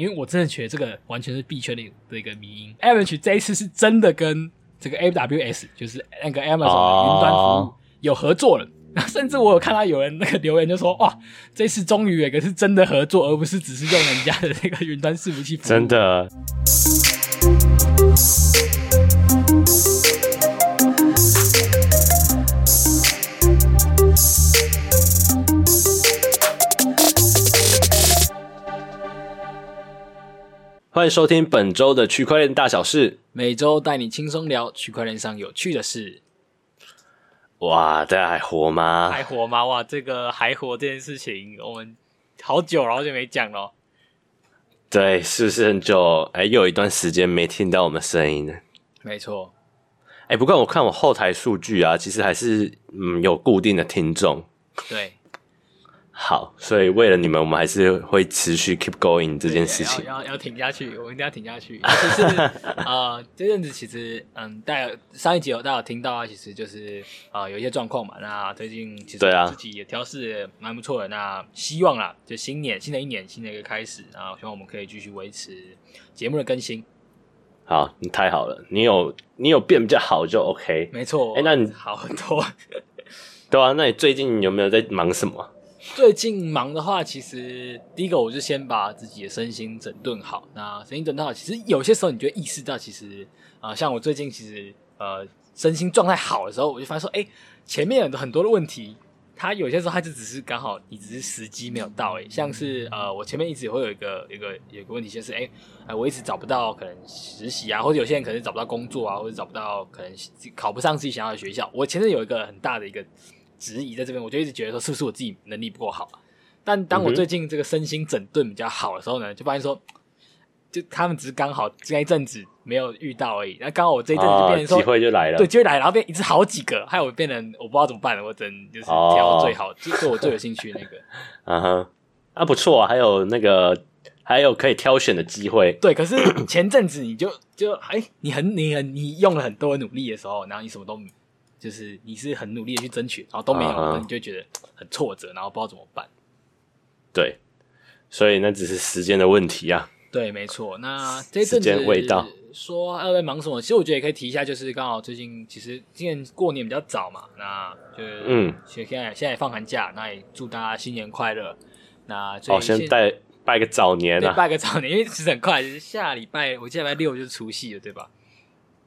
因为我真的觉得这个完全是币圈的的一个迷因。Avalanche 这一次是真的跟这个 AWS，就是那个 Amazon 的云端服务有合作了。Oh. 甚至我有看到有人那个留言就说：“哇，这次终于有一个是真的合作，而不是只是用人家的那个云端伺服器服务。”真的。欢迎收听本周的区块链大小事，每周带你轻松聊区块链上有趣的事。哇，大家还活吗？还活吗？哇，这个还活这件事情，我们好久好久没讲了。对，是不是很久？哎，又有一段时间没听到我们声音了。没错。哎，不过我看我后台数据啊，其实还是嗯有固定的听众。对。好，所以为了你们，我们还是会持续 keep going 这件事情，要要挺下去，我们一定要挺下去。其 实呃，这阵子其实嗯，大家上一集有大家有听到啊，其实就是啊、呃、有一些状况嘛。那最近其实自己也调试蛮不错的。那希望啦，就新年新的一年新的一个开始，然后希望我们可以继续维持节目的更新。好，你太好了，你有你有变比较好就 OK。没错，哎，那你好很多。对啊，那你最近有没有在忙什么？最近忙的话，其实第一个我就先把自己的身心整顿好。那身心整顿好，其实有些时候你就会意识到，其实啊、呃，像我最近其实呃身心状态好的时候，我就发现说，哎，前面有很多的问题，它有些时候它就只是刚好你只是时机没有到。哎，像是呃我前面一直会有一个一个有一个问题，就是哎，我一直找不到可能实习啊，或者有些人可能找不到工作啊，或者找不到可能考不上自己想要的学校。我前阵有一个很大的一个。质疑在这边，我就一直觉得说是不是我自己能力不够好？但当我最近这个身心整顿比较好的时候呢，就发现说，就他们只是刚好这一阵子没有遇到而已。那刚好我这一阵子就变成说，机会就来了，对，机会来，然后变一次好几个，害我变成我不知道怎么办了。我只能就是挑最好，就是我最有兴趣的那个。啊哈，啊不错啊，还有那个还有可以挑选的机会。对，可是前阵子你就就哎，你很你很你用了很多努力的时候，然后你什么都。就是你是很努力的去争取，然后都没有，那、uh. 你就觉得很挫折，然后不知道怎么办。对，所以那只是时间的问题啊。对，没错。那这阵子味道，说要在忙什么？其实我觉得也可以提一下，就是刚好最近其实今年过年比较早嘛，那就嗯，现在现在放寒假，那也祝大家新年快乐。那哦，先拜拜个早年啊，拜个早年，因为其实很快，就是下礼拜我下礼拜六就是除夕了，对吧？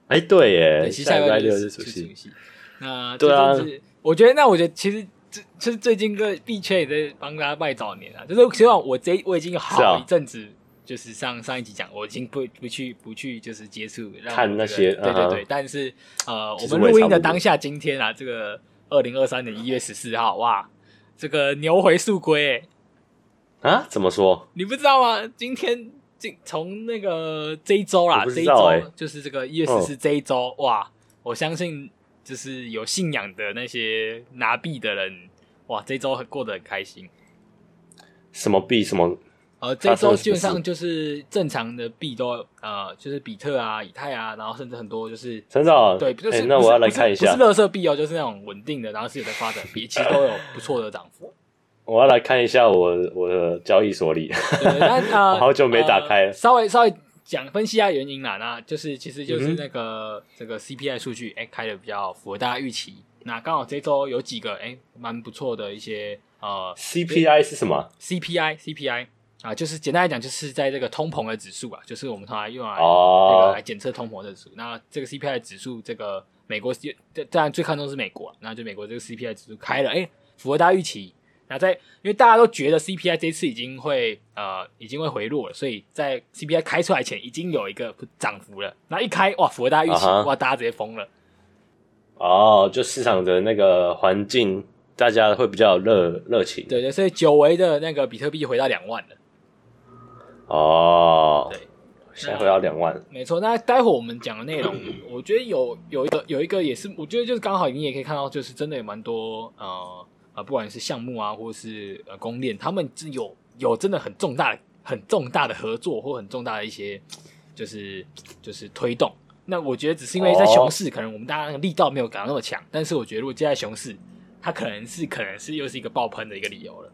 哎，对耶，下礼拜六就是除夕。那对啊，我觉得那我觉得其实这就是最近个币圈也在帮大家拜早年啊，就是希望我这我已经有好一阵子，就是上上一集讲，我已经不不去不去就是接触看那些，对对对，但是呃，我们录音的当下今天啊，这个二零二三年一月十四号，哇，这个牛回速归啊？怎么说？你不知道吗？今天今从那个这一周啦，这一周就是这个一月十四这一周，哇，我相信。就是有信仰的那些拿币的人，哇，这周很过得很开心。什么币？什么？呃，这周基本上就是正常的币都呃，就是比特啊、以太啊，然后甚至很多就是真的对，就是、欸、那我要来看一下，不是乐色币哦，就是那种稳定的，然后是有在发展币，其实都有不错的涨幅。我要来看一下我我的交易所里，但呃，好久没打开了，呃、稍微稍微。讲分析一下原因啦，那就是其实就是那个、嗯、这个 CPI 数据，哎、欸，开的比较符合大家预期。那刚好这周有几个哎，蛮、欸、不错的一些呃，CPI 是什么？CPI CPI 啊，就是简单来讲，就是在这个通膨的指数啊，就是我们通常用来这个来检测通膨的指数。哦、那这个 CPI 指数，这个美国当然最看重是美国，那就美国这个 CPI 指数开了，哎、欸，符合大家预期。那在，因为大家都觉得 CPI 这次已经会呃已经会回落了，所以在 CPI 开出来前已经有一个涨幅了。那一开哇，符合大家预期，uh huh. 哇，大家直接疯了。哦，就市场的那个环境，大家会比较热热情。对对，所以久违的那个比特币回到两万了。哦，对，现在回到两万，没错。那待会我们讲的内容，我觉得有有一个有一个也是，我觉得就是刚好你也可以看到，就是真的有蛮多呃。啊，不管是项目啊，或是呃公链，他们是有有真的很重大的、很重大的合作，或很重大的一些，就是就是推动。那我觉得只是因为在熊市，可能我们大家力道没有感到那么强。但是我觉得如果接在熊市，它可能是可能是又是一个爆喷的一个理由了。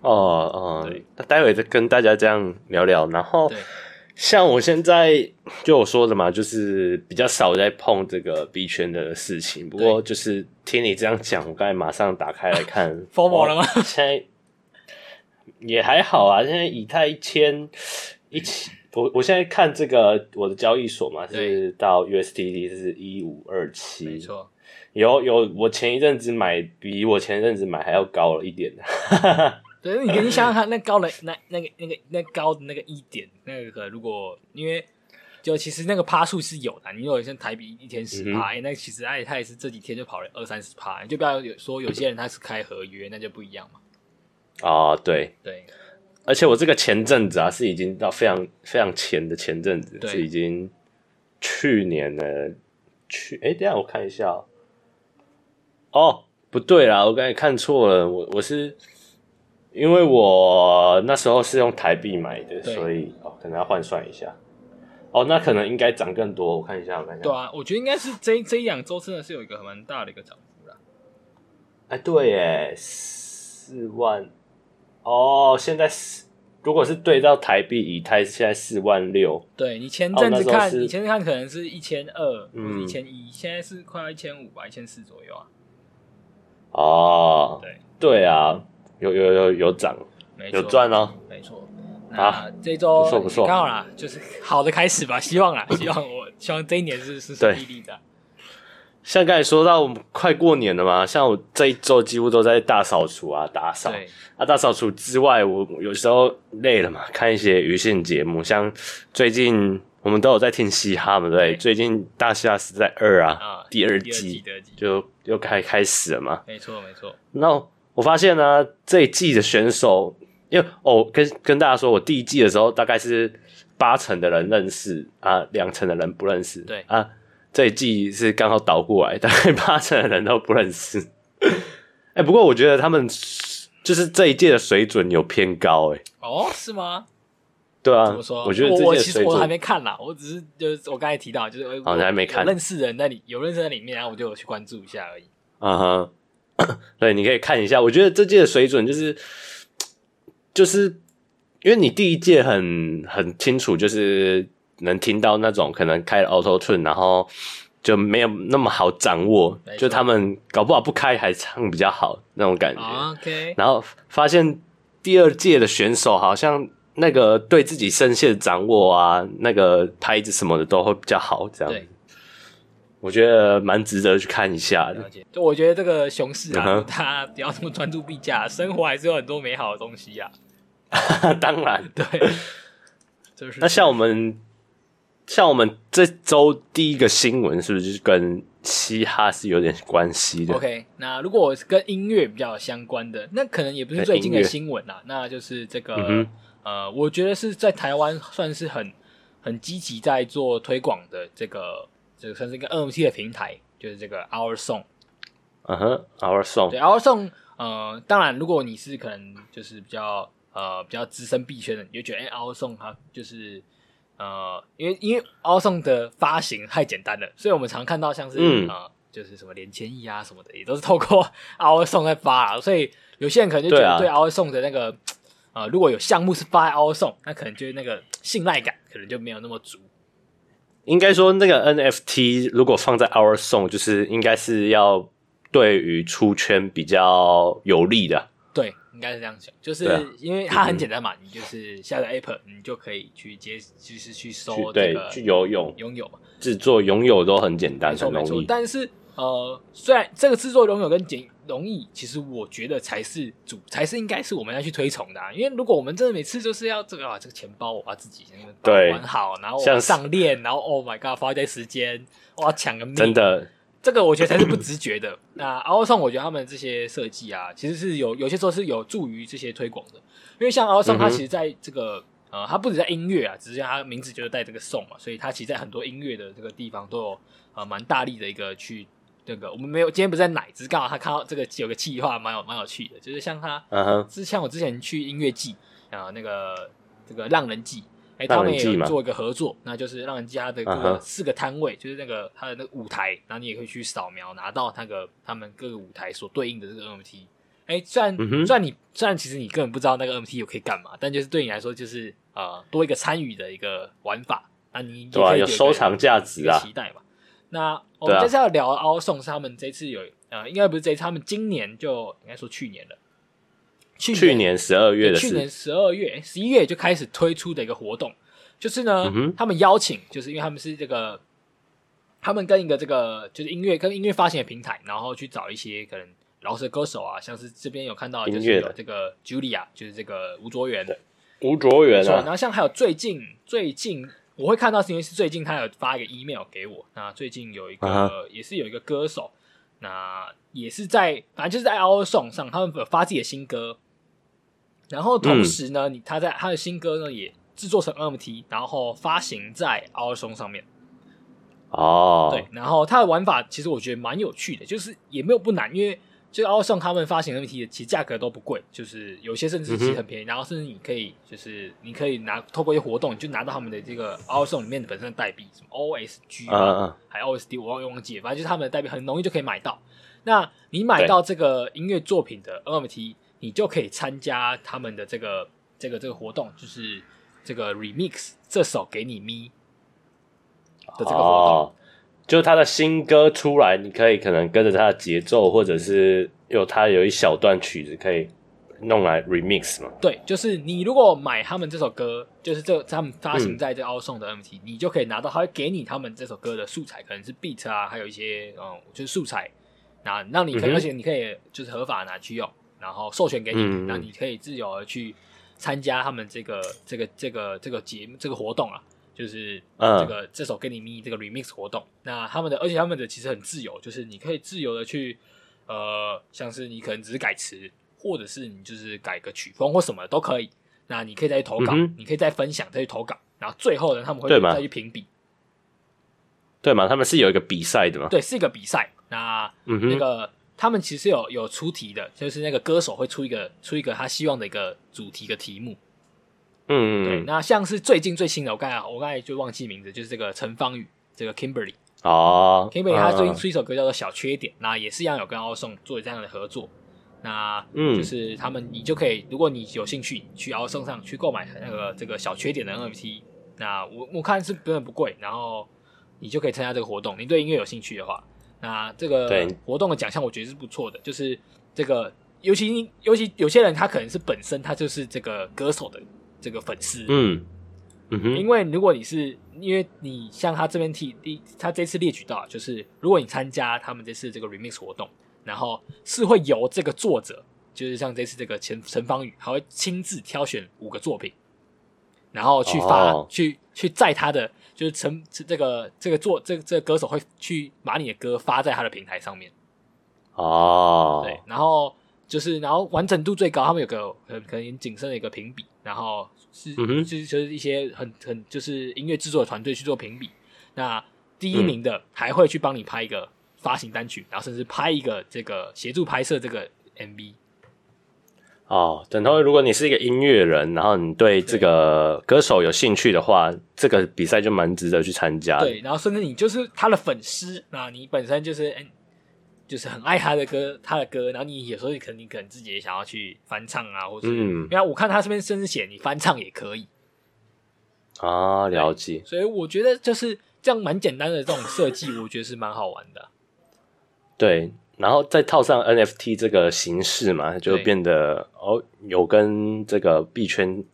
哦哦，那待会再跟大家这样聊聊。然后，对像我现在就我说的嘛，就是比较少在碰这个 B 圈的事情。不过就是听你这样讲，我刚才马上打开来看，FOMO 了吗？现在也还好啊，现在以太一千一起，我我现在看这个我的交易所嘛，是到 USDT 是一五二七，没错。有有，我前一阵子买比我前一阵子买还要高了一点。对，你你想想看，那高了那那个那个那高的那个一点，那个如果因为就其实那个趴数是有的，你如果像台币一天十趴，哎、嗯欸，那其实哎，他也是这几天就跑了二三十趴，你就不要有说有些人他是开合约，那就不一样嘛。哦，对对，而且我这个前阵子啊，是已经到非常非常前的前阵子，是已经去年的去哎、欸，等下我看一下、喔。哦，不对啦，我刚才看错了。我我是因为我那时候是用台币买的，所以哦，可能要换算一下。哦，那可能应该涨更多。我看一下，我看一下。对啊，我觉得应该是这这一两周真的是有一个蛮大的一个涨幅啦。哎，对耶，四万。哦，现在是如果是对照台币，以太现在四万六。对，你前阵子看，你前阵子看可能是一千二，嗯，一千一，现在是快要一千五吧，一千四左右啊。哦，对对啊，有有有有涨，有赚哦，没错。啊，这周不错不错，刚好啦，就是好的开始吧，希望啦，希望我希望这一年是是顺利利的。像刚才说到我们快过年了嘛，像我这一周几乎都在大扫除啊，打扫。啊，大扫除之外，我有时候累了嘛，看一些娱乐节目，像最近。我们都有在听嘻哈嘛，对，对，最近《大嘻哈时代二》啊，啊第二季就又开开始了嘛。没错，没错。那我发现呢、啊，这一季的选手，因为哦，跟跟大家说，我第一季的时候大概是八成的人认识啊，两成的人不认识。对啊，这一季是刚好倒过来，大概 八成的人都不认识。哎、欸，不过我觉得他们就是这一届的水准有偏高，哎。哦，是吗？对啊，怎么说？我觉得我，我其实我还没看啦，我只是就是我刚才提到，就是好像还没看，认识人那里有认识在里面，然后我就有去关注一下而已。嗯哼，对，你可以看一下。我觉得这届的水准就是 就是因为你第一届很很清楚，就是能听到那种可能开了 Auto Tune，然后就没有那么好掌握，就他们搞不好不开还唱比较好那种感觉。OK，然后发现第二届的选手好像。那个对自己声线的掌握啊，那个拍子什么的都会比较好，这样。对，我觉得蛮值得去看一下的。就我觉得这个熊市啊，他不要这么专注币价，生活还是有很多美好的东西呀、啊。当然，对。就是那像我们，像我们这周第一个新闻，是不是就是跟嘻哈是有点关系的？OK，那如果跟音乐比较相关的，那可能也不是最近的新闻啦，那就是这个。嗯呃，我觉得是在台湾算是很很积极在做推广的这个这个算是一个 NFT 的平台，就是这个 Our Song。嗯哼，Our Song。对，Our Song。呃，当然，如果你是可能就是比较呃比较资深币圈的，你就觉得哎，Our Song 它就是呃，因为因为 Our Song 的发行太简单了，所以我们常看到像是、嗯、呃就是什么连千亿啊什么的，也都是透过 Our Song 在发，所以有些人可能就觉得对 Our Song 的那个。啊、呃，如果有项目是发在 Our Song，那可能就是那个信赖感可能就没有那么足。应该说，那个 NFT 如果放在 Our Song，就是应该是要对于出圈比较有利的。对，应该是这样想，就是因为它很简单嘛，嗯、你就是下载 App，你就可以去接，就是去搜这个对，去游泳。拥有嘛，制作拥有都很简单，很容易。但是呃，虽然这个制作拥有跟简容易，其实我觉得才是主，才是应该是我们要去推崇的、啊。因为如果我们真的每次就是要这个啊，这个钱包我要自己保管好，然后我上链，然后 Oh my God，花一堆时间，我要抢个命，真的，这个我觉得才是不直觉的。那 Song 我觉得他们这些设计啊，其实是有有些时候是有助于这些推广的。因为像 Song，它其实在这个、嗯、呃，它不止在音乐啊，只是它名字就是带这个 Song 嘛，所以它其实在很多音乐的这个地方都有呃蛮大力的一个去。这个我们没有，今天不是在奶，只是刚好他看到这个有个计划，蛮有蛮有趣的，就是像他，嗯哼，之前我之前去音乐季啊，那个这个浪人季，哎，他们也有做一个合作，那就是浪人季他的个四个摊位，就是那个他的那个舞台，然后你也可以去扫描拿到那个他们各个舞台所对应的这个 NFT，哎、欸，虽然、嗯、虽然你虽然其实你根本不知道那个 NFT 有可以干嘛，但就是对你来说就是呃多一个参与的一个玩法，那你对啊，有收藏价值啊，期待吧。那我们这次要聊 OurSong 是他们这次有呃，应该不是这次，他们今年就应该说去年了，去年十二月的，去年十二月十一月就开始推出的一个活动，就是呢，嗯、他们邀请，就是因为他们是这个，他们跟一个这个就是音乐跟音乐发行的平台，然后去找一些可能饶舌歌手啊，像是这边有看到就是有这个 Julia，就是这个吴卓源，吴卓源啊，然后像还有最近最近。我会看到是因为是最近他有发一个 email 给我。那最近有一个、uh-huh. 也是有一个歌手，那也是在反正就是在 OurSong 上，他们有发自己的新歌。然后同时呢，他在他的新歌呢也制作成 NFT，然后发行在 OurSong 上面。哦、oh.，对，然后他的玩法其实我觉得蛮有趣的，就是也没有不难，因为。就 OurSong 他们发行 NFT 的，其实价格都不贵，就是有些甚至其实很便宜，嗯。然后甚至你可以，就是你可以拿透过一些活动，你就拿到他们的这个 OurSong 里面的本身的代币，什么 OSG 啊，嗯、还 OSD，我忘忘记，反正就是他们的代币很容易就可以买到。那你买到这个音乐作品的 NFT，你就可以参加他们的这个这个这个活动，就是这个 Remix 这首给你咪的这个活动。哦就他的新歌出来，你可以可能跟着他的节奏，或者是有他有一小段曲子可以弄来 remix 嘛？对，就是你如果买他们这首歌，就是这他们发行在这 OurSong 的 NFT，、嗯、你就可以拿到，他会给你他们这首歌的素材，可能是 beat 啊，还有一些嗯，就是素材，那让你可以、嗯，而且你可以就是合法拿去用，然后授权给你，那、嗯、你可以自由的去参加他们这个这个这个这个节目这个活动啊。就是这个、嗯、这首给你咪这个 remix 活动，那他们的而且他们的其实很自由，就是你可以自由的去呃，像是你可能只是改词，或者是你就是改个曲风或什么的都可以。那你可以再去投稿，嗯、你可以再分享再去投稿，然后最后呢他们会再去评比，对吗？他们是有一个比赛的吗？对，是一个比赛。那、嗯、那个他们其实有有出题的，就是那个歌手会出一个出一个他希望的一个主题的题目。嗯，对，那像是最近最新的，我刚才我刚才就忘记名字，就是这个陈芳宇，这个 Kimberly 哦，Kimberly 他最近出一首歌叫做《小缺点》，那也是一样有跟 OurSong 做这样的合作，那嗯，就是他们你就可以，如果你有兴趣，去 OurSong 上去购买那个这个小缺点的 NFT，那我我看是根本不贵，然后你就可以参加这个活动。你对音乐有兴趣的话，那这个活动的奖项我觉得是不错的，就是这个尤其尤其有些人他可能是本身他就是这个歌手的。这个粉丝，嗯嗯哼，因为如果你是，因为你像他这边提，他这次列举到，就是如果你参加他们这次这个 remix 活动，然后是会由这个作者，就是像这次这个陈陈芳宇，还会亲自挑选五个作品，然后去发，哦、去去在他的就是陈这个这个作这个这个歌手会去把你的歌发在他的平台上面，哦，对，然后。就是，然后完整度最高，他们有个很可能谨慎的一个评比，然后是、嗯、就是就是一些很很就是音乐制作的团队去做评比。那第一名的还会去帮你拍一个发行单曲，嗯、然后甚至拍一个这个协助拍摄这个 MV。哦，等同于如果你是一个音乐人，然后你对这个歌手有兴趣的话，这个比赛就蛮值得去参加。对，然后甚至你就是他的粉丝，那你本身就是就是很爱他的歌，他的歌，然后你有时候可能你可能自己也想要去翻唱啊，或者嗯，因为我看他这边甚至写你翻唱也可以啊，了解。所以我觉得就是这样蛮简单的这种设计，我觉得是蛮好玩的。对，然后再套上 NFT 这个形式嘛，就变得哦，有跟这个币圈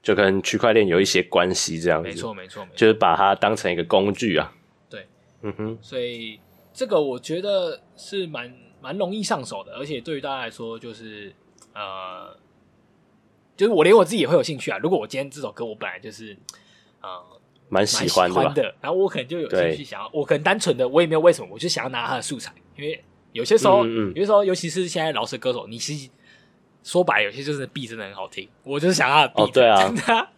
就跟区块链有一些关系，这样子。没错，没错，没错，就是把它当成一个工具啊。对，嗯哼，所以。这个我觉得是蛮蛮容易上手的，而且对于大家来说，就是呃，就是我连我自己也会有兴趣啊。如果我今天这首歌我本来就是呃蛮喜欢的，然后我可能就有兴趣想要，我可能单纯的我也没有为什么，我就想要拿他的素材，因为有些时候，嗯嗯有些时候，尤其是现在饶舌歌手，你其实说白了，有些就是 beat 真的很好听，我就是想要他的哦，对 啊，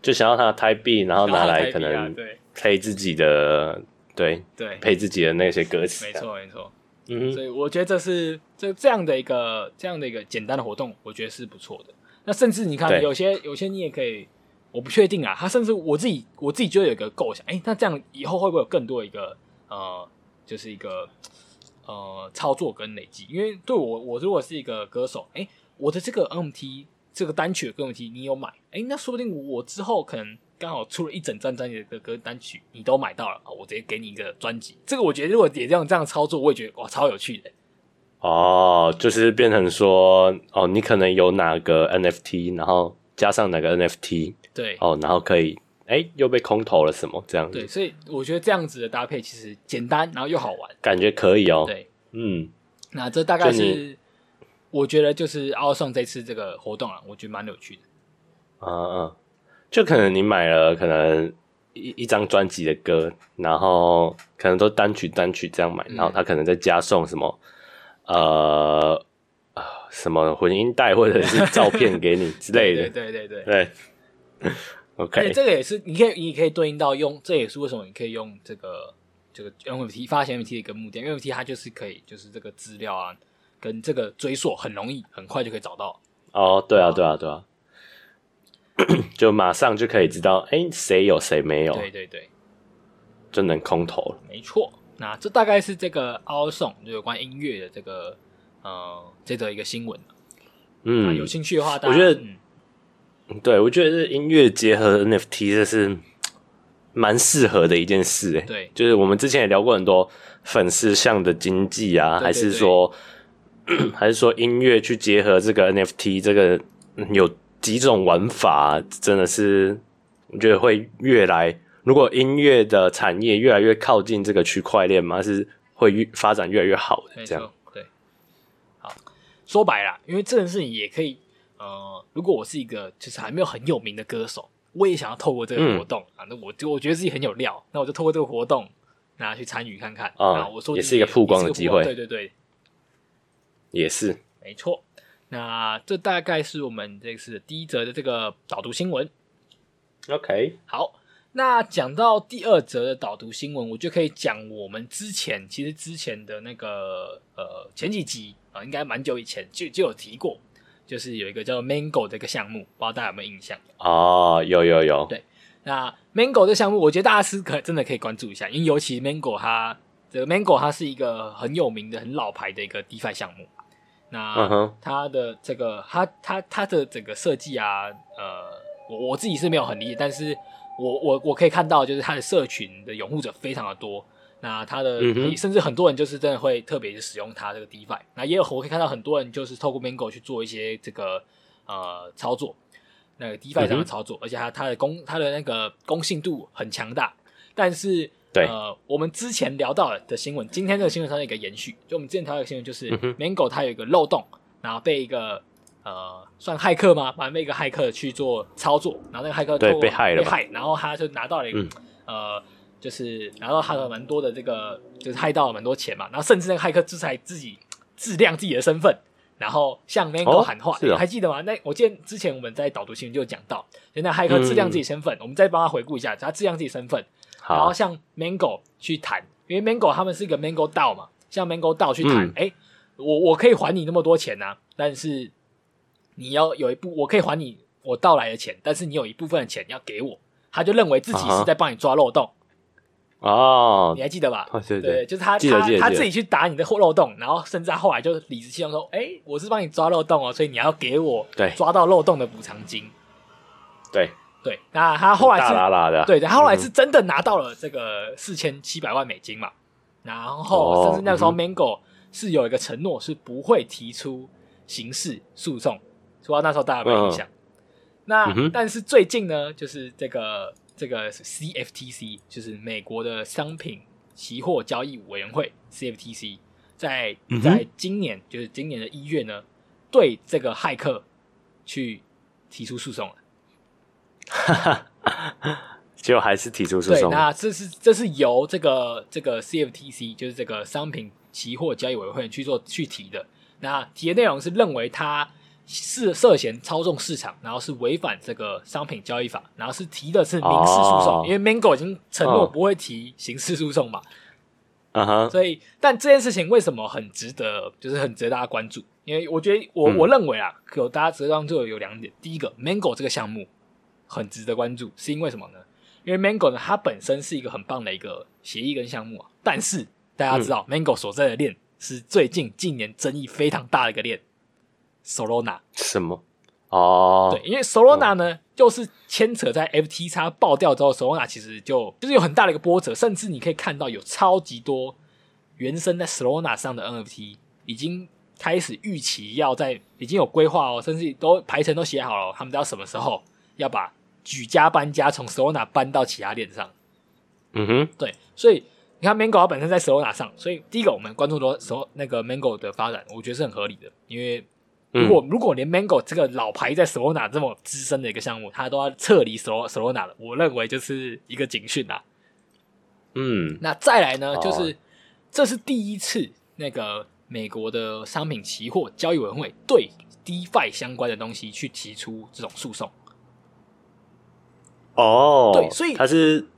就想要他的 type beat，然后拿来可能配自己的。对对，配自己的那些歌词，没错没错，嗯，所以我觉得这是这这样的一个这样的一个简单的活动，我觉得是不错的。那甚至你看，有些有些你也可以，我不确定啊。他甚至我自己我自己就有一个构想，哎，那这样以后会不会有更多一个呃，就是一个呃呃操作跟累积。因为对我，我如果是一个歌手，哎，我的这个 NFT 这个单曲的 NFT 你有买，哎，那说不定我之后可能刚好出了一整张专辑的歌单曲，你都买到了啊，我直接给你一个专辑。这个我觉得如果也这样这样操作，我也觉得哇，超有趣的。哦，就是变成说，哦，你可能有哪个 NFT，然后加上哪个 NFT，对，哦，然后可以。哎，又被空投了什么这样子？对，所以我觉得这样子的搭配其实简单，然后又好玩，感觉可以哦。对，嗯，那这大概是我觉得就是 OurSong 这次这个活动啊，我觉得蛮有趣的。嗯嗯，就可能你买了可能一一张专辑的歌，然后可能都单曲单曲这样买，嗯、然后他可能再加送什么呃什么混音带或者是照片给你之类的。对对对对对。OK，这个也是，你可以，你可以对应到用，这也是为什么你可以用这个这个 NFT 发行 NFT 的一个目的，NFT 它就是可以，就是这个资料啊，跟这个追溯很容易，很快就可以找到。哦，对啊，对啊，对啊，就马上就可以知道，哎，谁有谁没有？对对对，就能空投了。没错，那这大概是这个 OurSong 就有关音乐的这个呃这则一个新闻。嗯，有兴趣的话，我觉得。嗯对，我觉得是音乐结合 NFT，这是蛮适合的一件事。哎，对，就是我们之前也聊过很多粉丝向的经济啊，还是说，还是说音乐去结合这个 NFT，这个有几种玩法，真的是我觉得会越来，如果音乐的产业越来越靠近这个区块链嘛，是会越发展越来越好的。这样，对，好，说白了，因为这件事情也可以。呃，如果我是一个就是还没有很有名的歌手，我也想要透过这个活动、嗯、啊，那我就我觉得自己很有料，那我就透过这个活动，拿去参与看看啊。我说也是一个曝光的机会，对对对，也是没错。那这大概是我们这次第一则的这个导读新闻。OK，好，那讲到第二则的导读新闻，我就可以讲我们之前其实之前的那个呃前几集啊、呃，应该蛮久以前就就有提过。就是有一个叫做 Mango 的一个项目，不知道大家有没有印象？哦，有有有。对，那 Mango 这项目，我觉得大家是可真的可以关注一下，因为尤其 Mango 它这个 Mango 它是一个很有名的、很老牌的一个 DeFi 项目。那它的这个它它它的整个设计啊，呃，我我自己是没有很理解，但是我我我可以看到，就是它的社群的拥护者非常的多。那它的、嗯、甚至很多人就是真的会特别使用它这个 DeFi，那也有我可以看到很多人就是透过 Mango 去做一些这个呃操作，那个 DeFi 上的操作，嗯、而且它它的公它的那个公信度很强大。但是对呃，我们之前聊到的新闻，今天这个新闻上的一个延续，就我们之前聊的新闻就是 Mango 它有一个漏洞，然后被一个呃算骇客吗？把那个骇客去做操作，然后那个骇客对被害了，被害，然后他就拿到了一个、嗯、呃。就是拿到他的蛮多的这个，就是害到了蛮多钱嘛，然后甚至那个骇客制裁自己自亮自己的身份，然后向 Mango 喊话，哦、还记得吗？那我记得之前我们在导读新闻就有讲到，就那骇客自亮自己身份，嗯、我们再帮他回顾一下，他自亮自己身份，然后向 Mango 去谈，因为 Mango 他们是一个 Mango DAO 嘛，向 Mango DAO 去谈，哎、嗯，我我可以还你那么多钱呐、啊，但是你要有一部我可以还你我盗来的钱，但是你有一部分的钱要给我，他就认为自己是在帮你抓漏洞。哦，你还记得吧？哦、对，对，对，就是他他他自己去打你的漏洞，然后甚至他后来就理直气壮说：“哎、欸，我是帮你抓漏洞哦，所以你要给我抓到漏洞的补偿金。对”对对，那他后来是对，他后后来是真的拿到了这个四千七百万美金嘛，然后甚至那个时候 Mango 是有一个承诺是不会提出刑事诉讼，不知道那时候大家有没有印象？嗯、那、嗯、但是最近呢，就是这个。这个 CFTC 就是美国的商品期货交易委员会 CFTC，在在今年、嗯、就是今年的一月呢，对这个骇客去提出诉讼了。哈哈，就还是提出诉讼。对，那这是这是由这个这个 CFTC 就是这个商品期货交易委员会去做去提的。那提的内容是认为他。是涉嫌操纵市场，然后是违反这个商品交易法，然后是提的是民事诉讼，哦、因为 Mango 已经承诺不会提刑事诉讼嘛。嗯哼，所以，但这件事情为什么很值得，就是很值得大家关注？因为我觉得我，我、嗯、我认为啊，有大家值得关注有两点。第一个，Mango 这个项目很值得关注，是因为什么呢？因为 Mango 呢，它本身是一个很棒的一个协议跟项目啊，但是大家知道、嗯、Mango 所在的链是最近近年争议非常大的一个链，Solana。什么？哦，对，因为 Solana 呢，就是牵扯在 FTX 爆掉之后，Solana 其实就就是有很大的一个波折，甚至你可以看到有超级多原生在 Solana 上的 NFT 已经开始预期要在已经有规划哦，甚至都排程都写好了，他们知道什么时候要把举家搬家从 Solana 搬到其他链上。嗯哼，对，所以你看 Mango 它本身在 Solana 上，所以第一个我们关注多时候那个 Mango 的发展，我觉得是很合理的，因为。如果如果连 Mango 这个老牌在 Solana 这么资深的一个项目，它都要撤离 Solana 了，我认为就是一个警讯啦。嗯，那再来呢，就是这是第一次那个美国的商品期货交易委员会对 DeFi 相关的东西去提出这种诉讼。哦，对，所以它是。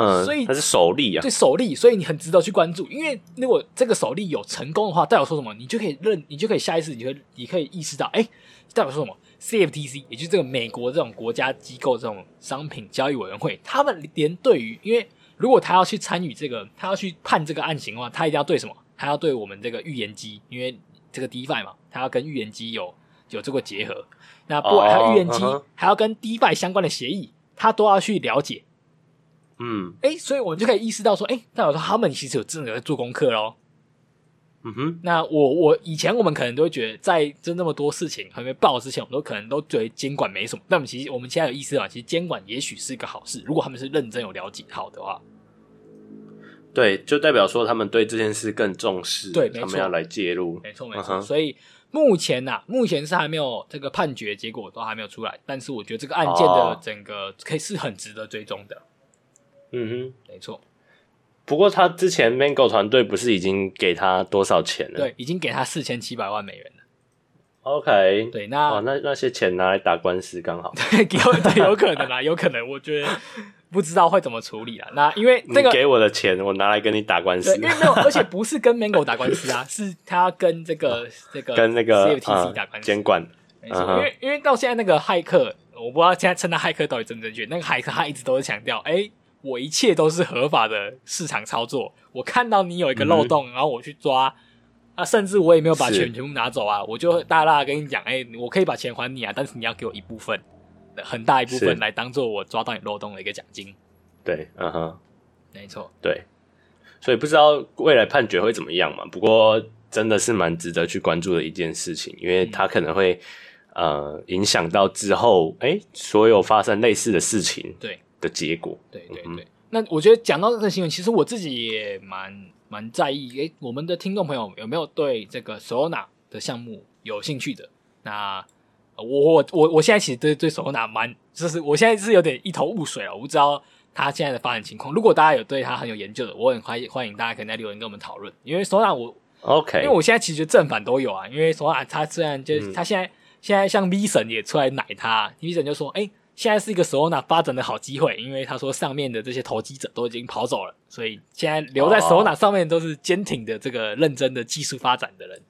嗯，所以它是首例啊，对首例，所以你很值得去关注。因为如果这个首例有成功的话，代表说什么？你就可以认，你就可以下一次，你会你可以意识到，哎、欸，代表说什么？CFTC，也就是这个美国这种国家机构这种商品交易委员会，他们连对于，因为如果他要去参与这个，他要去判这个案情的话，他一定要对什么？他要对我们这个预言机，因为这个 DeFi 嘛，他要跟预言机有有这个结合。那不管他预言机还要跟 DeFi 相关的协议，他都要去了解。嗯，哎、欸，所以我们就可以意识到说，哎、欸，代表说他们其实有真的在做功课喽。嗯哼，那我我以前我们可能都会觉得，在这那么多事情还没爆之前，我们都可能都觉得监管没什么。但我们其实我们现在有意识到，其实监管也许是一个好事，如果他们是认真有了解好的话。对，就代表说他们对这件事更重视，对，他们要来介入，没错没错。所以目前呐、啊，目前是还没有这个判决结果都还没有出来，但是我觉得这个案件的整个可以是很值得追踪的。嗯哼，没错。不过他之前 Mango 团队不是已经给他多少钱了？对，已经给他四千七百万美元了。OK，对，那哦，那那些钱拿来打官司刚好。对，有对有可能啊，有可能。我觉得不知道会怎么处理了。那因为那个你给我的钱，我拿来跟你打官司。对，因为没有，而且不是跟 Mango 打官司啊，是他跟这个这个跟那个 CFTC 打官司。监管。没错，因为因为到现在那个骇客，我不知道现在称他骇客到底正不正确。那个骇客他一直都是强调，哎。我一切都是合法的市场操作。我看到你有一个漏洞，嗯、然后我去抓啊，甚至我也没有把钱全部拿走啊，我就大大跟你讲，哎、欸，我可以把钱还你啊，但是你要给我一部分，很大一部分来当做我抓到你漏洞的一个奖金。对，嗯哼，没错，对，所以不知道未来判决会怎么样嘛？不过真的是蛮值得去关注的一件事情，因为它可能会、嗯、呃影响到之后，哎、欸，所有发生类似的事情。对。的结果，对对对。那我觉得讲到这个新闻，其实我自己也蛮蛮在意。哎，我们的听众朋友有没有对这个 Solana 的项目有兴趣的？那我我我我现在其实对对 Solana 蛮，就是我现在是有点一头雾水了，我不知道他现在的发展情况。如果大家有对他很有研究的，我很欢迎欢迎大家可以在留言跟我们讨论。因为 Solana 我 OK，因为我现在其实正反都有啊。因为 Solana 他虽然就是他现在、嗯、现在像 V 神也出来奶他，V 神就说，哎现在是一个 Solana 发展的好机会，因为他说上面的这些投机者都已经跑走了，所以现在留在 Solana 上面都是坚挺的这个认真的技术发展的人。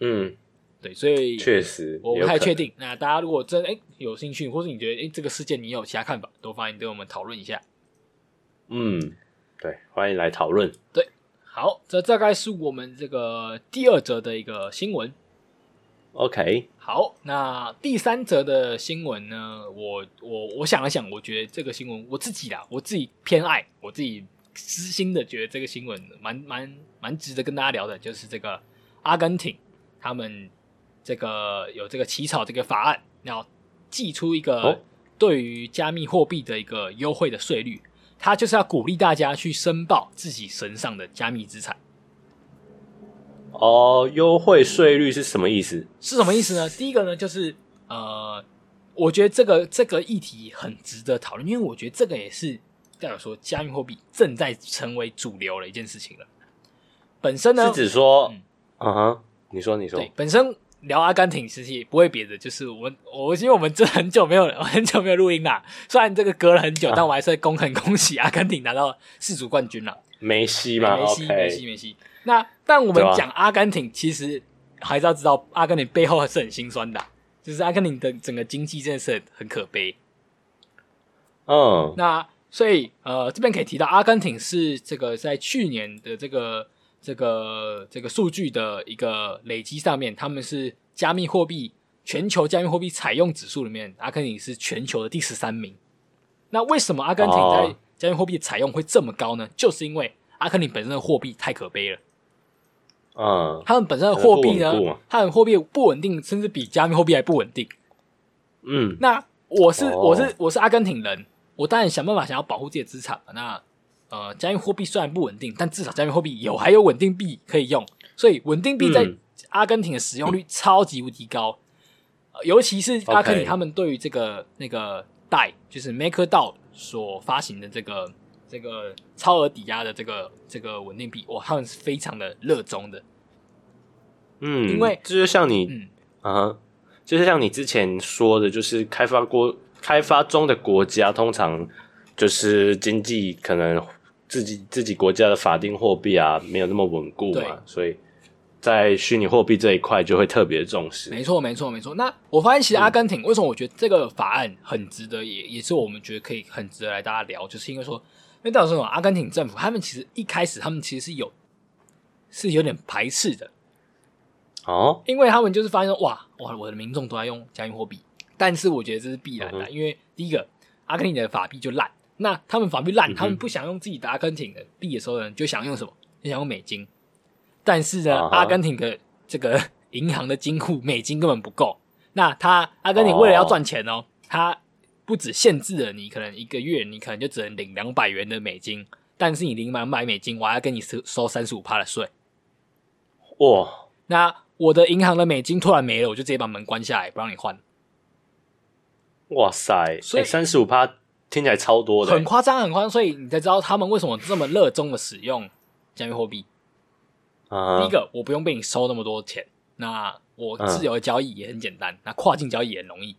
嗯，对，所以确实我不太确定。那大家如果真诶有兴趣，或是你觉得诶这个事件你有其他看法，都欢迎跟我们讨论一下。嗯，对，欢迎来讨论。对，好，这大概是我们这个第二则的一个新闻。OK，好，那第三则的新闻呢？我我我想了想，我觉得这个新闻我自己啦，我自己偏爱，我自己私心的觉得这个新闻蛮蛮蛮值得跟大家聊的，就是这个阿根廷他们这个有这个起草这个法案，要祭出一个对于加密货币的一个优惠的税率，它就是要鼓励大家去申报自己身上的加密资产。哦，优惠税率是什么意思？是什么意思呢？第一个呢，就是呃，我觉得这个这个议题很值得讨论，因为我觉得这个也是代表说加密货币正在成为主流的一件事情了。本身呢，是指说，嗯哼，你说你说，对，本身聊阿根廷其实也不会别的，就是我们我因为我们这很久没有 很久没有录音啦，虽然这个隔了很久，啊、但我还是恭很恭喜阿根廷拿到世足冠军了。梅西嘛？梅西，梅西，梅西。那但我们讲阿根廷，其实还是要知道阿根廷背后还是很心酸的，就是阿根廷的整个经济真的是很可悲。嗯，那所以呃，这边可以提到阿根廷是这个在去年的这个这个这个数据的一个累积上面，他们是加密货币全球加密货币采用指数里面，阿根廷是全球的第十三名。那为什么阿根廷在加密货币采用会这么高呢？就是因为阿根廷本身的货币太可悲了。嗯，他们本身的货币呢，他们货币不稳定，甚至比加密货币还不稳定。嗯，那我是我是我是阿根廷人，我当然想办法想要保护自己的资产。那呃，加密货币虽然不稳定，但至少加密货币有还有稳定币可以用，所以稳定币在阿根廷的使用率超级无敌高。呃，尤其是阿根廷他们对于这个那个贷，就是 MakerDAO 所发行的这个这个超额抵押的这个这个稳定币，哇，他们是非常的热衷的。嗯，因为这就像你，嗯啊，就是像你之前说的，就是开发国开发中的国家，通常就是经济可能自己自己国家的法定货币啊没有那么稳固嘛，所以在虚拟货币这一块就会特别重视。没错，没错，没错。那我发现其实阿根廷、嗯、为什么我觉得这个法案很值得，也也是我们觉得可以很值得来大家聊，就是因为说，因为到时候阿根廷政府他们其实一开始他们其实是有是有点排斥的。哦，因为他们就是发现说，哇哇，我的民众都在用加密货币，但是我觉得这是必然的，嗯、因为第一个，阿根廷的法币就烂，那他们法币烂，嗯、他们不想用自己的阿根廷的币的时候呢，就想用什么？就想用美金，但是呢，阿根廷的这个银行的金库美金根本不够，那他阿根廷为了要赚钱哦，他、哦、不止限制了你可能一个月你可能就只能领两百元的美金，但是你领两百美金，我还要跟你收收三十五趴的税，哇，那。我的银行的美金突然没了，我就直接把门关下来，不让你换。哇塞！所以三十五趴听起来超多的，很夸张，很夸张。所以你才知道他们为什么这么热衷的使用加密货币。啊、uh，huh. 第一个，我不用被你收那么多钱，那我自由的交易也很简单，uh huh. 那跨境交易也很容易。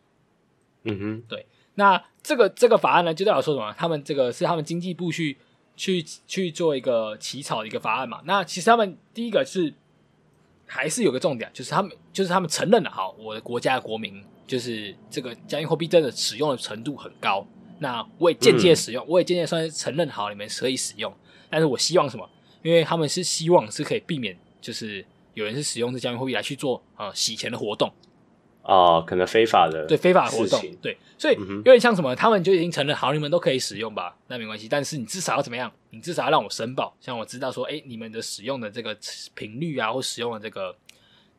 嗯哼，对。那这个这个法案呢，就代表说什么？他们这个是他们经济部去去去做一个起草的一个法案嘛？那其实他们第一个是。还是有个重点，就是他们就是他们承认了，好，我的国家的国民就是这个加密货币真的使用的程度很高。那我也间接使用，嗯、我也间接算是承认好你们可以使用。但是我希望什么？因为他们是希望是可以避免，就是有人是使用这加密货币来去做呃洗钱的活动。哦，可能非法的对非法的活动对，所以有点像什么，他们就已经承认好，你们都可以使用吧，那没关系。但是你至少要怎么样？你至少要让我申报，像我知道说，哎，你们的使用的这个频率啊，或使用的这个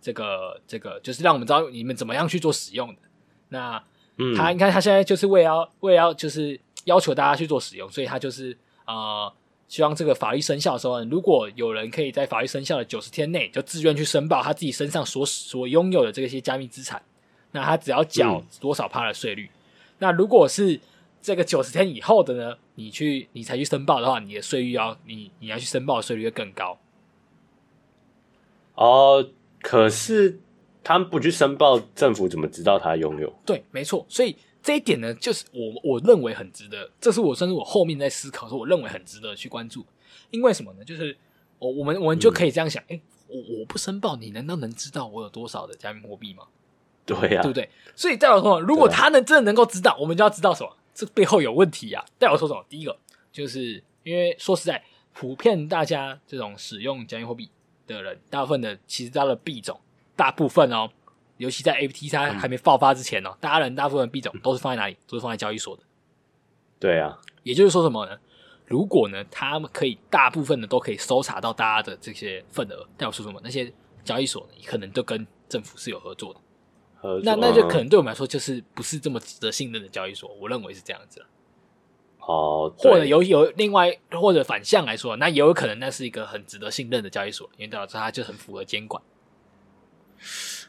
这个这个，就是让我们知道你们怎么样去做使用的。那他，你看他现在就是为了要为了要就是要求大家去做使用，所以他就是呃，希望这个法律生效的时候，如果有人可以在法律生效的九十天内就自愿去申报他自己身上所所拥有的这些加密资产。那他只要缴多少趴的税率？嗯、那如果是这个九十天以后的呢？你去你才去申报的话，你的税率要你你要去申报的税率会更高。哦，可是他们不去申报，政府怎么知道他拥有？对，没错。所以这一点呢，就是我我认为很值得。这是我甚至我后面在思考说，我认为很值得去关注。因为什么呢？就是我我们我们就可以这样想：哎、嗯，我我不申报，你难道能知道我有多少的加密货币吗？对呀、啊，对不对？所以代表说，如果他能真的能够知道，啊、我们就要知道什么？这背后有问题呀、啊！代表说什么？第一个就是因为说实在，普遍大家这种使用加密货币的人，大部分的其实他的币种，大部分哦，尤其在 FTX 还没爆发之前哦，嗯、大家人大部分币种都是放在哪里？都是放在交易所的。对啊，也就是说什么呢？如果呢，他们可以大部分的都可以搜查到大家的这些份额，代表说什么？那些交易所呢，可能都跟政府是有合作的。那那就可能对我们来说就是不是这么值得信任的交易所，我认为是这样子。哦，或者有有另外或者反向来说，那也有可能那是一个很值得信任的交易所，因为代表它就很符合监管。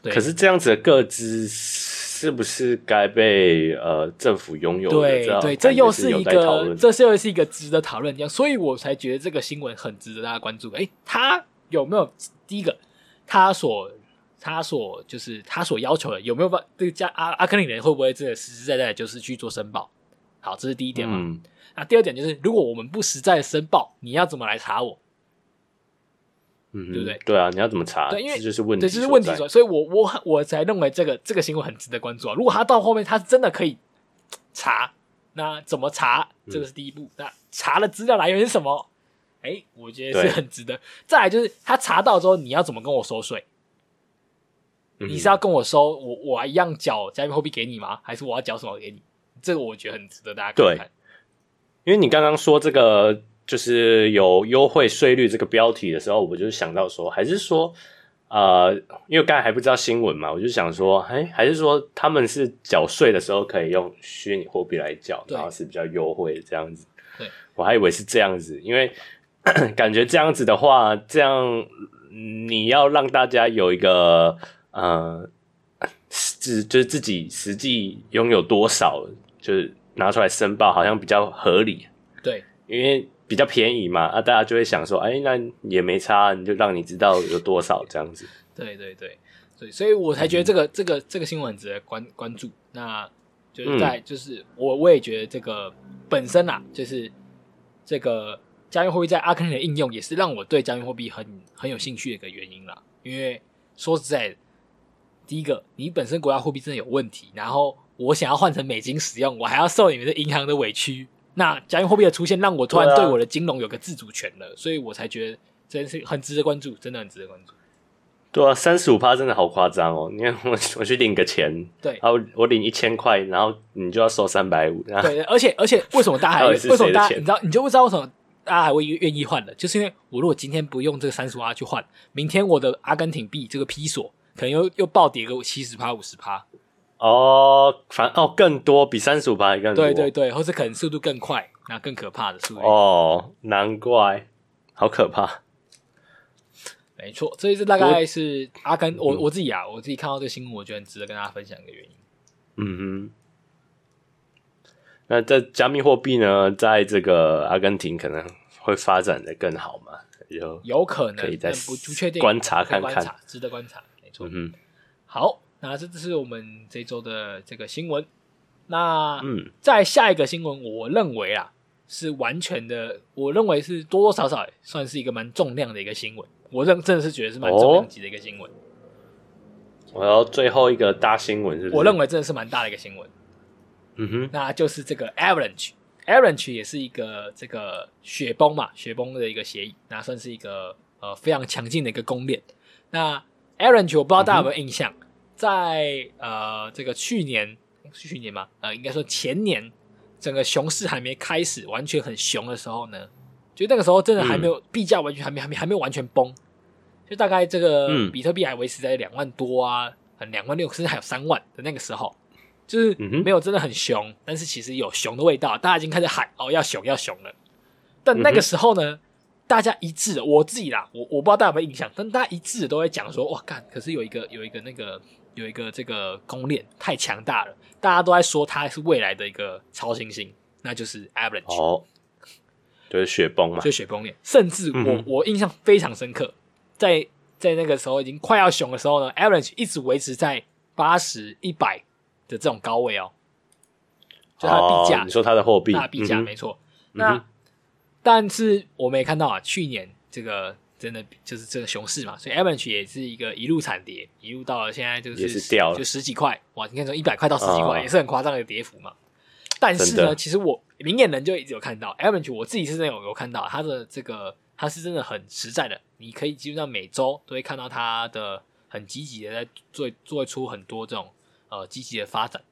可是这样子的个资是不是该被呃政府拥有？对对，这又是一个，这是又是一个值得讨论这样，所以我才觉得这个新闻很值得大家关注。诶，他有没有第一个他所？他所就是他所要求的有没有办这个加阿阿克里人会不会真的实实在在就是去做申报？好，这是第一点嘛。嗯、那第二点就是，如果我们不实在申报，你要怎么来查我？嗯，对不对？对啊，你要怎么查？对，因为这就是问题，对，这是问题所，所以我我我才认为这个这个新闻很值得关注啊。如果他到后面他是真的可以查，那怎么查？这个是第一步。嗯、那查的资料来源是什么？哎、欸，我觉得是很值得。再来就是他查到之后，你要怎么跟我收税？嗯、你是要跟我收我我一样缴加密货币给你吗？还是我要缴什么给你？这个我觉得很值得大家看看。因为你刚刚说这个就是有优惠税率这个标题的时候，我就想到说，还是说。呃，因为刚才还不知道新闻嘛，我就想说，哎，还是说他们是缴税的时候可以用虚拟货币来缴，然后是比较优惠的这样子。对，我还以为是这样子，因为 感觉这样子的话，这样你要让大家有一个呃，自就是自己实际拥有多少，就是拿出来申报，好像比较合理。对，因为。比较便宜嘛，啊，大家就会想说，哎、欸，那也没差，你就让你知道有多少这样子。对对对，所以所以我才觉得这个、嗯、这个这个新闻值得关关注。那就是在、嗯、就是我我也觉得这个本身啊，就是这个加密货币在阿根廷的应用，也是让我对加密货币很很有兴趣的一个原因啦。因为说实在，第一个，你本身国家货币真的有问题，然后我想要换成美金使用，我还要受你们的银行的委屈。那加密货币的出现，让我突然对我的金融有个自主权了，啊、所以我才觉得真是很值得关注，真的很值得关注。对啊，三十五趴真的好夸张哦！你看我 我去领个钱，对，然后我领一千块，然后你就要收三百五，对，而且而且为什么大家还为什么大家你知道你就不知道为什么大家还会愿意换的？就是因为我如果今天不用这个三十五趴去换，明天我的阿根廷币这个披索可能又又暴跌个七十趴五十趴。哦，反哦更多，比三十五趴还更多。对对对，或是可能速度更快，那更可怕的速度。哦，难怪，好可怕。没错，这一次大概是阿根，我我，我自己啊，我自己看到这个新闻，我觉得很值得跟大家分享一个原因。嗯哼。那这加密货币呢，在这个阿根廷可能会发展的更好嘛？有有可能，可以再不不确定，观察看看，值得观察。没错，嗯哼，好。那这就是我们这周的这个新闻。那嗯，在下一个新闻，我认为啊是完全的，我认为是多多少少算是一个蛮重量的一个新闻。我认真的是觉得是蛮重量级的一个新闻。我要最后一个大新闻是是？我认为真的是蛮大的一个新闻。嗯哼，那就是这个 Avalanche，Avalanche 也是一个这个雪崩嘛，雪崩的一个协议，那算是一个呃非常强劲的一个公链。那 Avalanche 我不知道大家有没有印象？嗯在呃，这个去年是去年吗？呃，应该说前年，整个熊市还没开始，完全很熊的时候呢，就那个时候真的还没有币价完全还没还没还没有完全崩，就大概这个比特币还维持在两万多啊，两万六甚至还有三万的那个时候，就是没有真的很熊，但是其实有熊的味道，大家已经开始喊哦要熊要熊了。但那个时候呢，大家一致，我自己啦，我我不知道大家有没有印象，但大家一致都在讲说哇干，可是有一个有一个那个。有一个这个公链太强大了，大家都在说它是未来的一个超新星，那就是 Avalanche，哦，就是雪崩嘛，就是雪崩链。甚至我、嗯、我印象非常深刻，在在那个时候已经快要熊的时候呢，Avalanche 一直维持在八十一百的这种高位哦，就它的币价、哦，你说它的货币，它的币价、嗯、没错。那、嗯、但是我们也看到啊，去年这个。真的就是这个熊市嘛，所以 Avalanche 也是一个一路惨跌，一路到了现在就是，是掉了，就十几块哇！你看从一百块到十几块，也是很夸张的跌幅嘛。哦、但是呢，其实我明眼人就一直有看到 Avalanche，我自己是真的有有看到它的这个，它是真的很实在的。你可以基本上每周都会看到它的很积极的在做做出很多这种呃积极的发展。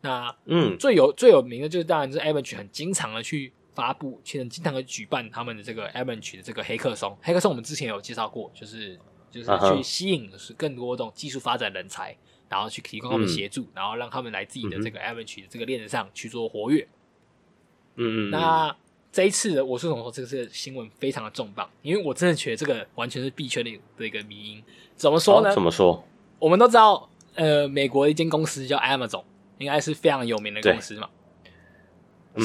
那嗯，最有最有名的就是当然就是 Avalanche 很经常的去。发布，其实经常会举办他们的这个 Avalanche 的这个黑客松，黑客松我们之前有介绍过，就是就是去吸引是更多这种技术发展人才，然后去提供他们协助，嗯、然后让他们来自己的这个 Avalanche 的这个链子上去做活跃。嗯嗯。那这一次的我是怎么说这个是新闻非常的重磅，因为我真的觉得这个完全是币圈里的一个迷因。怎么说呢？哦、怎么说？我们都知道，呃，美国一间公司叫 Amazon，应该是非常有名的公司嘛。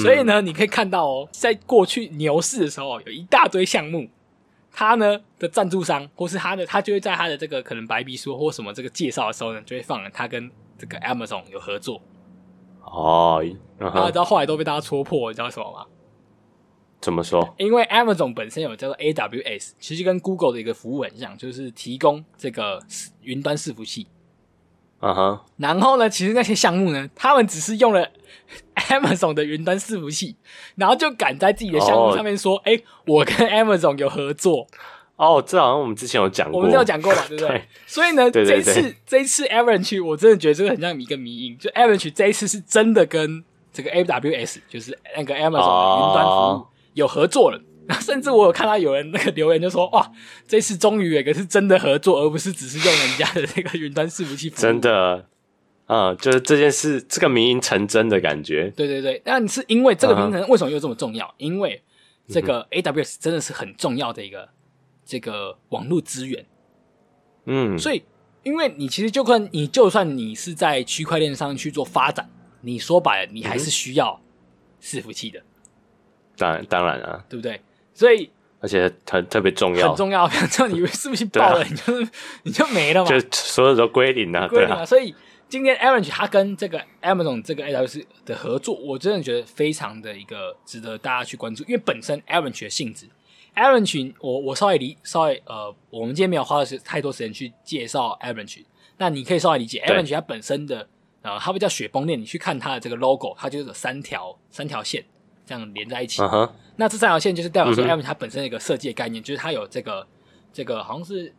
所以呢，你可以看到哦，在过去牛市的时候，有一大堆项目，他呢的赞助商或是他的，他就会在他的这个可能白皮书或什么这个介绍的时候呢，就会放他跟这个 Amazon 有合作。哦，然后到后来都被大家戳破，你知道什么吗？怎么说？因为 Amazon 本身有叫做 AWS，其实跟 Google 的一个服务很像，就是提供这个云端伺服器。嗯哼。然后呢，其实那些项目呢，他们只是用了 Amazon 的云端伺服器，然后就敢在自己的项目上面说：“哎、哦，我跟 Amazon 有合作。”哦，这好像我们之前有讲过，我们都有讲过嘛，对不对？对，所以呢，对对对，这一次这一次 Avalanche 我真的觉得这个很像一个迷因，就 Avalanche 这一次是真的跟这个 AWS，就是那个 Amazon 的云端服务有合作了。哦、甚至我有看到有人那个留言就说：“哇，这次终于有一个是真的合作，而不是只是用人家的那个云端伺服器服务。”真的，嗯，就是这件事，这个迷因成真的感觉。对对对，那你是因为这个名称为什么又这么重要？嗯、因为这个 AWS 真的是很重要的一个。这个网络资源，嗯，所以，因为你其实就算你就算你是在区块链上去做发展，你说白了，你还是需要伺服器的。当然，当然啊，对不对？所以，而且很特别重要，很重要。像你以为是不是爆了，啊、你就 你就没了嘛，就所有都归零了，归零了。啊、所以，今天 Avalanche 他跟这个 Amazon 这个 AWS 的合作，我真的觉得非常的一个值得大家去关注，因为本身 Avalanche 的性质。Avalanche，我我稍微理稍微呃，我们今天没有花的是太多时间去介绍 Avalanche，那你可以稍微理解 Avalanche 它本身的呃，它不叫雪崩链，你去看它的这个 logo，它就是有三条三条线这样连在一起。Uh -huh. 那这三条线就是代表说它本身的一个设计的概念，uh. 就是它有这个这个好像是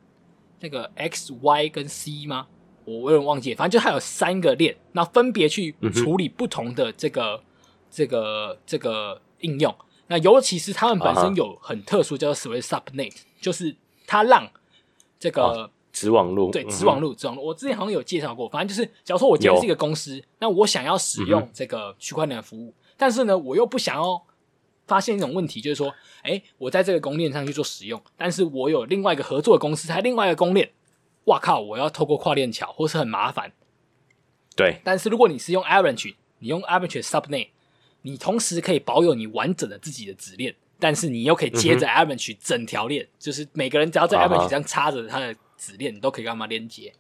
这个 X、Y 跟 C 吗？我我有点忘记，反正就它有三个链，那分别去处理不同的这个、uh. 这个这个应用。那尤其是他们本身有很特殊，叫做所谓 subnet，就是它让这个子网路，对，子网路，子网络。我之前好像有介绍过，反正就是，假如说我今天是一个公司，那我想要使用这个区块链的服务，但是呢，我又不想要发现一种问题，就是说，哎，我在这个公链上去做使用，但是我有另外一个合作的公司，它另外一个公链，哇靠，我要透过跨链桥，或是很麻烦。对，但是如果你是用 Avalanche，你用 Avalanche subnet。你同时可以保有你完整的自己的子链，但是你又可以接着 Avalanche 整条链，嗯，就是每个人只要在 Avalanche 这样插着它的子链，你都可以干嘛连接。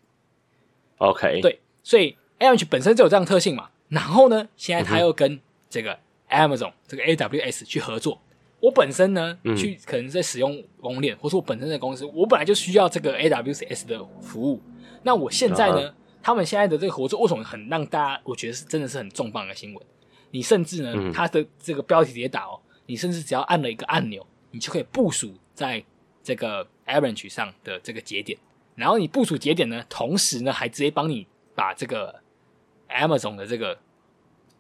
OK，对，所以 Avalanche 本身就有这样特性嘛。然后呢，现在它又跟这个 Amazon 这个 AWS 去合作。我本身呢，嗯、去可能在使用公链，或是我本身的公司，我本来就需要这个 AWS 的服务。那我现在呢，uh. 他们现在的这个合作，为什么很让大家我觉得是真的是很重磅的新闻？你甚至呢，嗯、它的这个标题直接打哦，你甚至只要按了一个按钮，你就可以部署在这个 Avalanche 上的这个节点，然后你部署节点呢，同时呢还直接帮你把这个 Amazon 的这个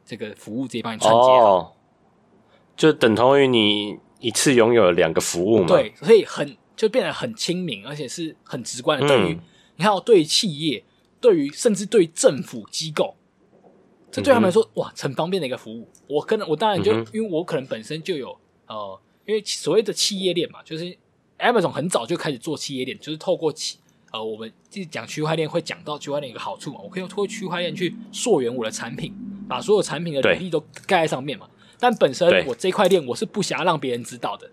这个服务直接帮你串接哦，就等同于你一次拥有两个服务嘛？对，所以很就变得很亲民，而且是很直观的。对于、嗯、你看，对于企业，对于甚至对于政府机构。这对他们来说，嗯、哇，很方便的一个服务。我可能，我当然就、嗯，因为我可能本身就有，呃，因为所谓的企业链嘛，就是 Amazon 很早就开始做企业链，就是透过企，呃，我们就讲区块链会讲到区块链一个好处嘛，我可以通过区块链去溯源我的产品，把所有产品的履历都盖在上面嘛。但本身我这块链我是不想要让别人知道的，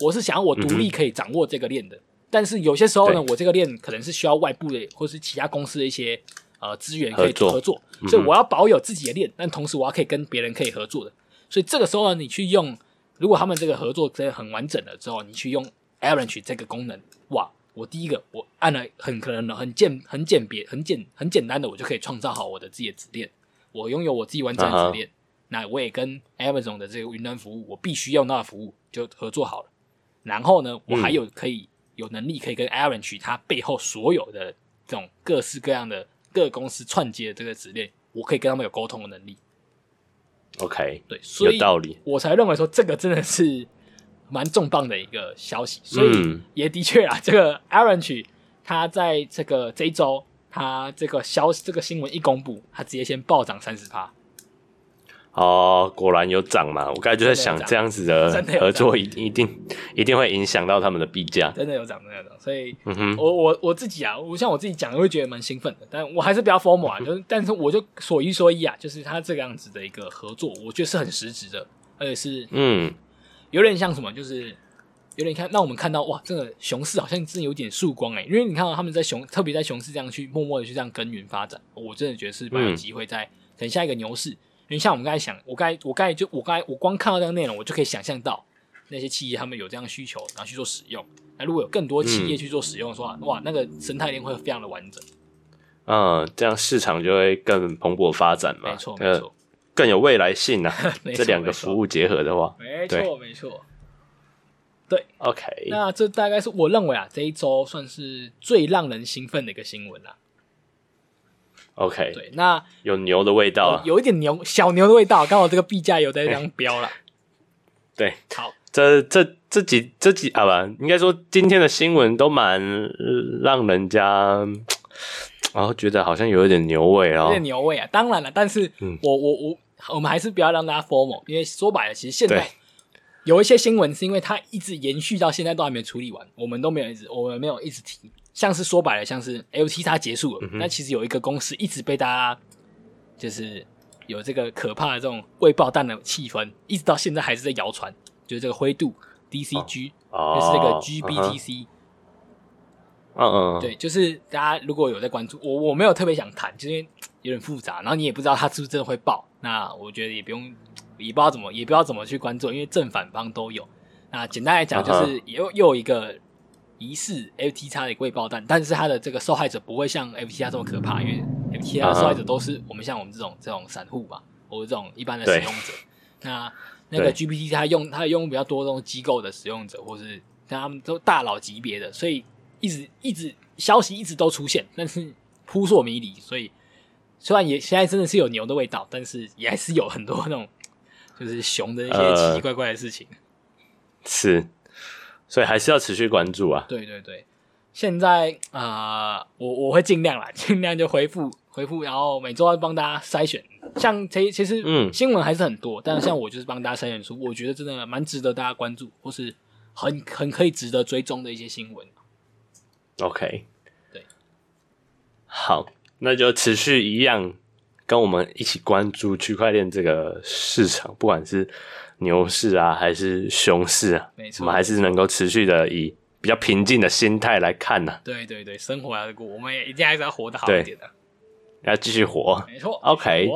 我是想要我独立可以掌握这个链的、嗯。但是有些时候呢，我这个链可能是需要外部的或是其他公司的一些。呃，资源可以合作，所以我要保有自己的链，但同时我要可以跟别人可以合作的。所以这个时候呢，你去用，如果他们这个合作真的很完整了之后，你去用 Avalanche 这个功能，哇，我第一个我按了很可能很简很简别很简很简单的，我就可以创造好我的自己的子链，我拥有我自己完整的子链，uh -huh. 那我也跟 Amazon 的这个云端服务，我必须用到的服务就合作好了。然后呢，我还有可以有能力可以跟 Avalanche 它背后所有的这种各式各样的。各公司串接的这个指令，我可以跟他们有沟通的能力。OK，对，所以有道理，我才认为说这个真的是蛮重磅的一个消息。所以也的确啊，这个 Avalanche 他在这个这一周，他这个消息这个新闻一公布，他直接先暴涨三十趴。哦，果然有涨嘛！我刚才就在想，这样子的合作一一定一定会影响到他们的币价。真的有涨，真的有涨。所以，嗯哼，我我我自己啊，我像我自己讲，我会觉得蛮兴奋的。但我还是比较 formal 啊，就是，但是我就所一说一啊，就是他这个样子的一个合作，我觉得是很实质的，而且是嗯，有点像什么，就是有点看让我们看到哇，这个熊市好像真的有点曙光哎，因为你看到他们在熊，特别在熊市这样去默默的去这样耕耘发展，我真的觉得是蛮有机会在等下一个牛市。因为像我们刚才想，我刚才我刚才就我刚才我光看到这样内容，我就可以想象到那些企业他们有这样的需求，然后去做使用。那如果有更多企业去做使用的话，嗯、哇，那个生态链会非常的完整。嗯，这样市场就会更蓬勃发展嘛。没错，没错，更有未来性啊。这两个服务结合的话，没错，没错。对，OK。那这大概是我认为啊，这一周算是最让人兴奋的一个新闻了。OK，对，那有牛的味道啊，有一点牛小牛的味道，刚好这个币价有在这样飙了。对，好，这这这几这几啊不，应该说今天的新闻都蛮让人家，然 后觉得好像有一点牛味啊，有点牛味啊。当然了，但是我我我我们还是不要让大家 formal，因为说白了，其实现在有一些新闻是因为它一直延续到现在都还没处理完，我们都没有一直我们没有一直提。像是说白了，像是 LT 它结束了，那、嗯、其实有一个公司一直被大家就是有这个可怕的这种未爆弹的气氛，一直到现在还是在谣传，就是这个灰度 DCG，、哦、就是这个 GBTC，嗯嗯，对，就是大家如果有在关注，我我没有特别想谈，就是因为有点复杂，然后你也不知道它是不是真的会爆，那我觉得也不用，也不知道怎么，也不知道怎么去关注，因为正反方都有。那简单来讲，就是又、嗯、又有一个。疑似 FTX 的未爆弹，但是它的这个受害者不会像 FTX 这么可怕，因为 FTX 的受害者都是我们像我们这种这种散户吧，或者这种一般的使用者。那那个 GPT 它用它用比较多这种机构的使用者，或是他们都大佬级别的，所以一直一直消息一直都出现，但是扑朔迷离。所以虽然也现在真的是有牛的味道，但是也还是有很多那种就是熊的一些奇奇怪怪的事情。呃、是。所以还是要持续关注啊！对对对，现在啊、呃，我我会尽量啦，尽量就回复回复，然后每周要帮大家筛选。像其其实嗯，新闻还是很多，嗯、但是像我就是帮大家筛选出我觉得真的蛮值得大家关注，或是很很可以值得追踪的一些新闻。OK，对，好，那就持续一样跟我们一起关注区块链这个市场，不管是。牛市啊，还是熊市啊？没错，我们还是能够持续的以比较平静的心态来看呢、啊。对对对，生活要过，我们也一定还是要活得好一点的，要继续活。没错，OK。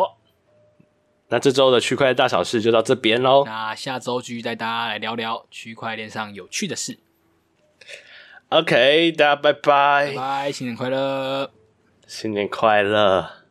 那这周的区块链大小事就到这边喽。那下周继续带大家来聊聊区块链上有趣的事。OK，大家拜拜，拜拜，新年快乐，新年快乐。